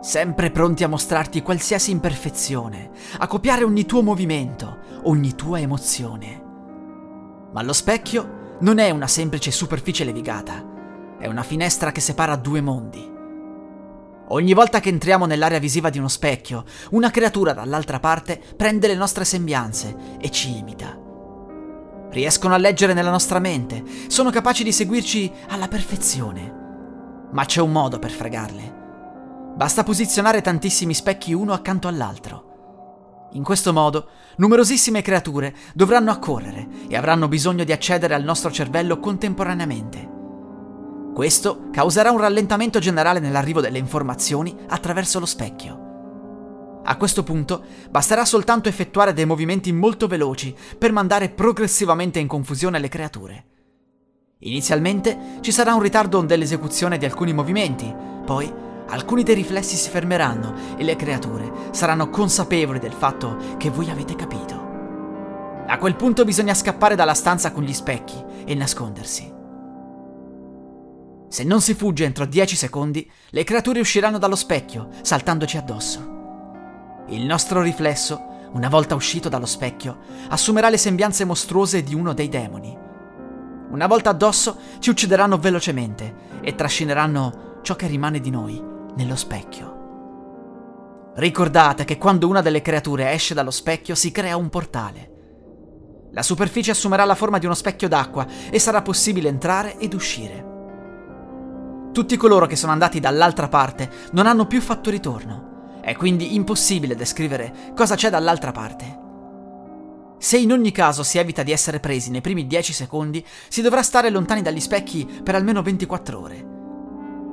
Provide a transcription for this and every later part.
sempre pronti a mostrarti qualsiasi imperfezione, a copiare ogni tuo movimento, ogni tua emozione. Ma lo specchio non è una semplice superficie levigata, è una finestra che separa due mondi. Ogni volta che entriamo nell'area visiva di uno specchio, una creatura dall'altra parte prende le nostre sembianze e ci imita. Riescono a leggere nella nostra mente, sono capaci di seguirci alla perfezione. Ma c'è un modo per fregarle. Basta posizionare tantissimi specchi uno accanto all'altro. In questo modo, numerosissime creature dovranno accorrere e avranno bisogno di accedere al nostro cervello contemporaneamente. Questo causerà un rallentamento generale nell'arrivo delle informazioni attraverso lo specchio. A questo punto basterà soltanto effettuare dei movimenti molto veloci per mandare progressivamente in confusione le creature. Inizialmente ci sarà un ritardo nell'esecuzione di alcuni movimenti, poi alcuni dei riflessi si fermeranno e le creature saranno consapevoli del fatto che voi avete capito. A quel punto bisogna scappare dalla stanza con gli specchi e nascondersi. Se non si fugge entro 10 secondi, le creature usciranno dallo specchio, saltandoci addosso. Il nostro riflesso, una volta uscito dallo specchio, assumerà le sembianze mostruose di uno dei demoni una volta addosso ci uccideranno velocemente e trascineranno ciò che rimane di noi nello specchio. Ricordate che quando una delle creature esce dallo specchio si crea un portale. La superficie assumerà la forma di uno specchio d'acqua e sarà possibile entrare ed uscire. Tutti coloro che sono andati dall'altra parte non hanno più fatto ritorno. È quindi impossibile descrivere cosa c'è dall'altra parte. Se in ogni caso si evita di essere presi nei primi 10 secondi, si dovrà stare lontani dagli specchi per almeno 24 ore.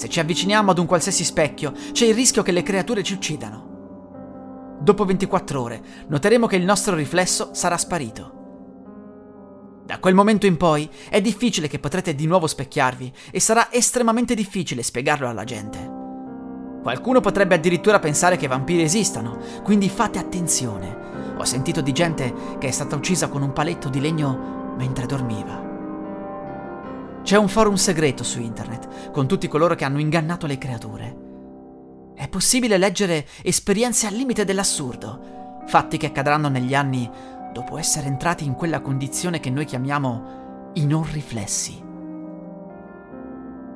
Se ci avviciniamo ad un qualsiasi specchio, c'è il rischio che le creature ci uccidano. Dopo 24 ore, noteremo che il nostro riflesso sarà sparito. Da quel momento in poi è difficile che potrete di nuovo specchiarvi e sarà estremamente difficile spiegarlo alla gente. Qualcuno potrebbe addirittura pensare che vampiri esistano, quindi fate attenzione. Ho sentito di gente che è stata uccisa con un paletto di legno mentre dormiva. C'è un forum segreto su internet con tutti coloro che hanno ingannato le creature. È possibile leggere esperienze al limite dell'assurdo, fatti che accadranno negli anni dopo essere entrati in quella condizione che noi chiamiamo i non riflessi.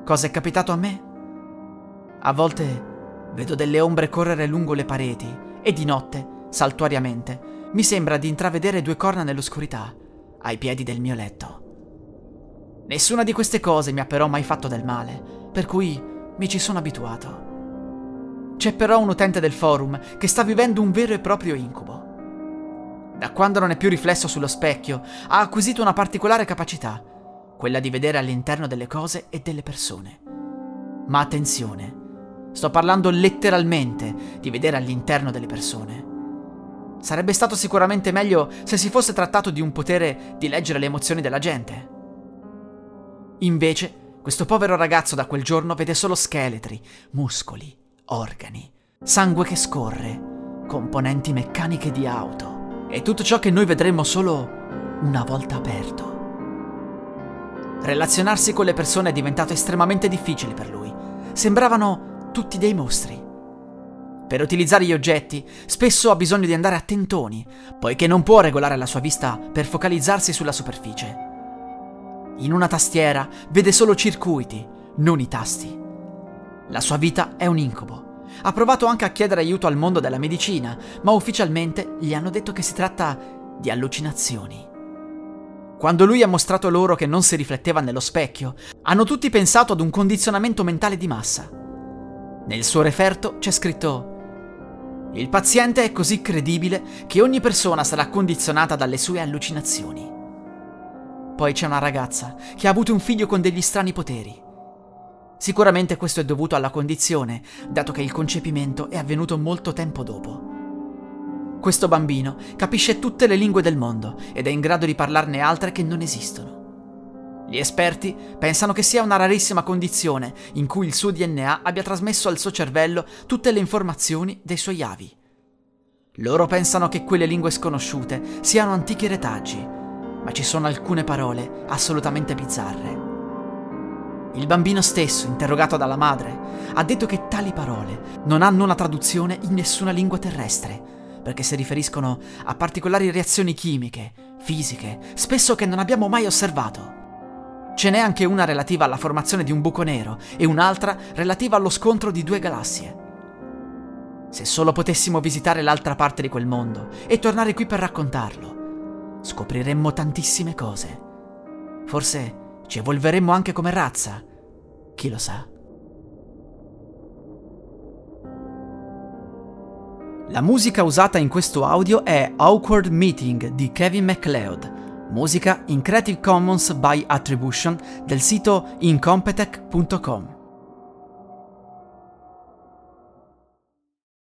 Cosa è capitato a me? A volte vedo delle ombre correre lungo le pareti e di notte, saltuariamente, mi sembra di intravedere due corna nell'oscurità, ai piedi del mio letto. Nessuna di queste cose mi ha però mai fatto del male, per cui mi ci sono abituato. C'è però un utente del forum che sta vivendo un vero e proprio incubo. Da quando non è più riflesso sullo specchio, ha acquisito una particolare capacità, quella di vedere all'interno delle cose e delle persone. Ma attenzione, sto parlando letteralmente di vedere all'interno delle persone. Sarebbe stato sicuramente meglio se si fosse trattato di un potere di leggere le emozioni della gente. Invece, questo povero ragazzo da quel giorno vede solo scheletri, muscoli, organi, sangue che scorre, componenti meccaniche di auto e tutto ciò che noi vedremmo solo una volta aperto. Relazionarsi con le persone è diventato estremamente difficile per lui. Sembravano tutti dei mostri. Per utilizzare gli oggetti, spesso ha bisogno di andare a tentoni, poiché non può regolare la sua vista per focalizzarsi sulla superficie. In una tastiera vede solo circuiti, non i tasti. La sua vita è un incubo. Ha provato anche a chiedere aiuto al mondo della medicina, ma ufficialmente gli hanno detto che si tratta di allucinazioni. Quando lui ha mostrato loro che non si rifletteva nello specchio, hanno tutti pensato ad un condizionamento mentale di massa. Nel suo referto c'è scritto il paziente è così credibile che ogni persona sarà condizionata dalle sue allucinazioni. Poi c'è una ragazza che ha avuto un figlio con degli strani poteri. Sicuramente questo è dovuto alla condizione, dato che il concepimento è avvenuto molto tempo dopo. questo bambino capisce tutte le lingue del mondo ed è in grado di parlarne altre che non esistono. Gli esperti pensano che sia una rarissima condizione in cui il suo DNA abbia trasmesso al suo cervello tutte le informazioni dei suoi avi. Loro pensano che quelle lingue sconosciute siano antichi retaggi, ma ci sono alcune parole assolutamente bizzarre. Il bambino stesso, interrogato dalla madre, ha detto che tali parole non hanno una traduzione in nessuna lingua terrestre, perché si riferiscono a particolari reazioni chimiche, fisiche, spesso che non abbiamo mai osservato. Ce n'è anche una relativa alla formazione di un buco nero e un'altra relativa allo scontro di due galassie. Se solo potessimo visitare l'altra parte di quel mondo e tornare qui per raccontarlo, scopriremmo tantissime cose. Forse ci evolveremmo anche come razza. Chi lo sa? La musica usata in questo audio è Awkward Meeting di Kevin MacLeod, musica in Creative Commons by Attribution del sito incompetech.com.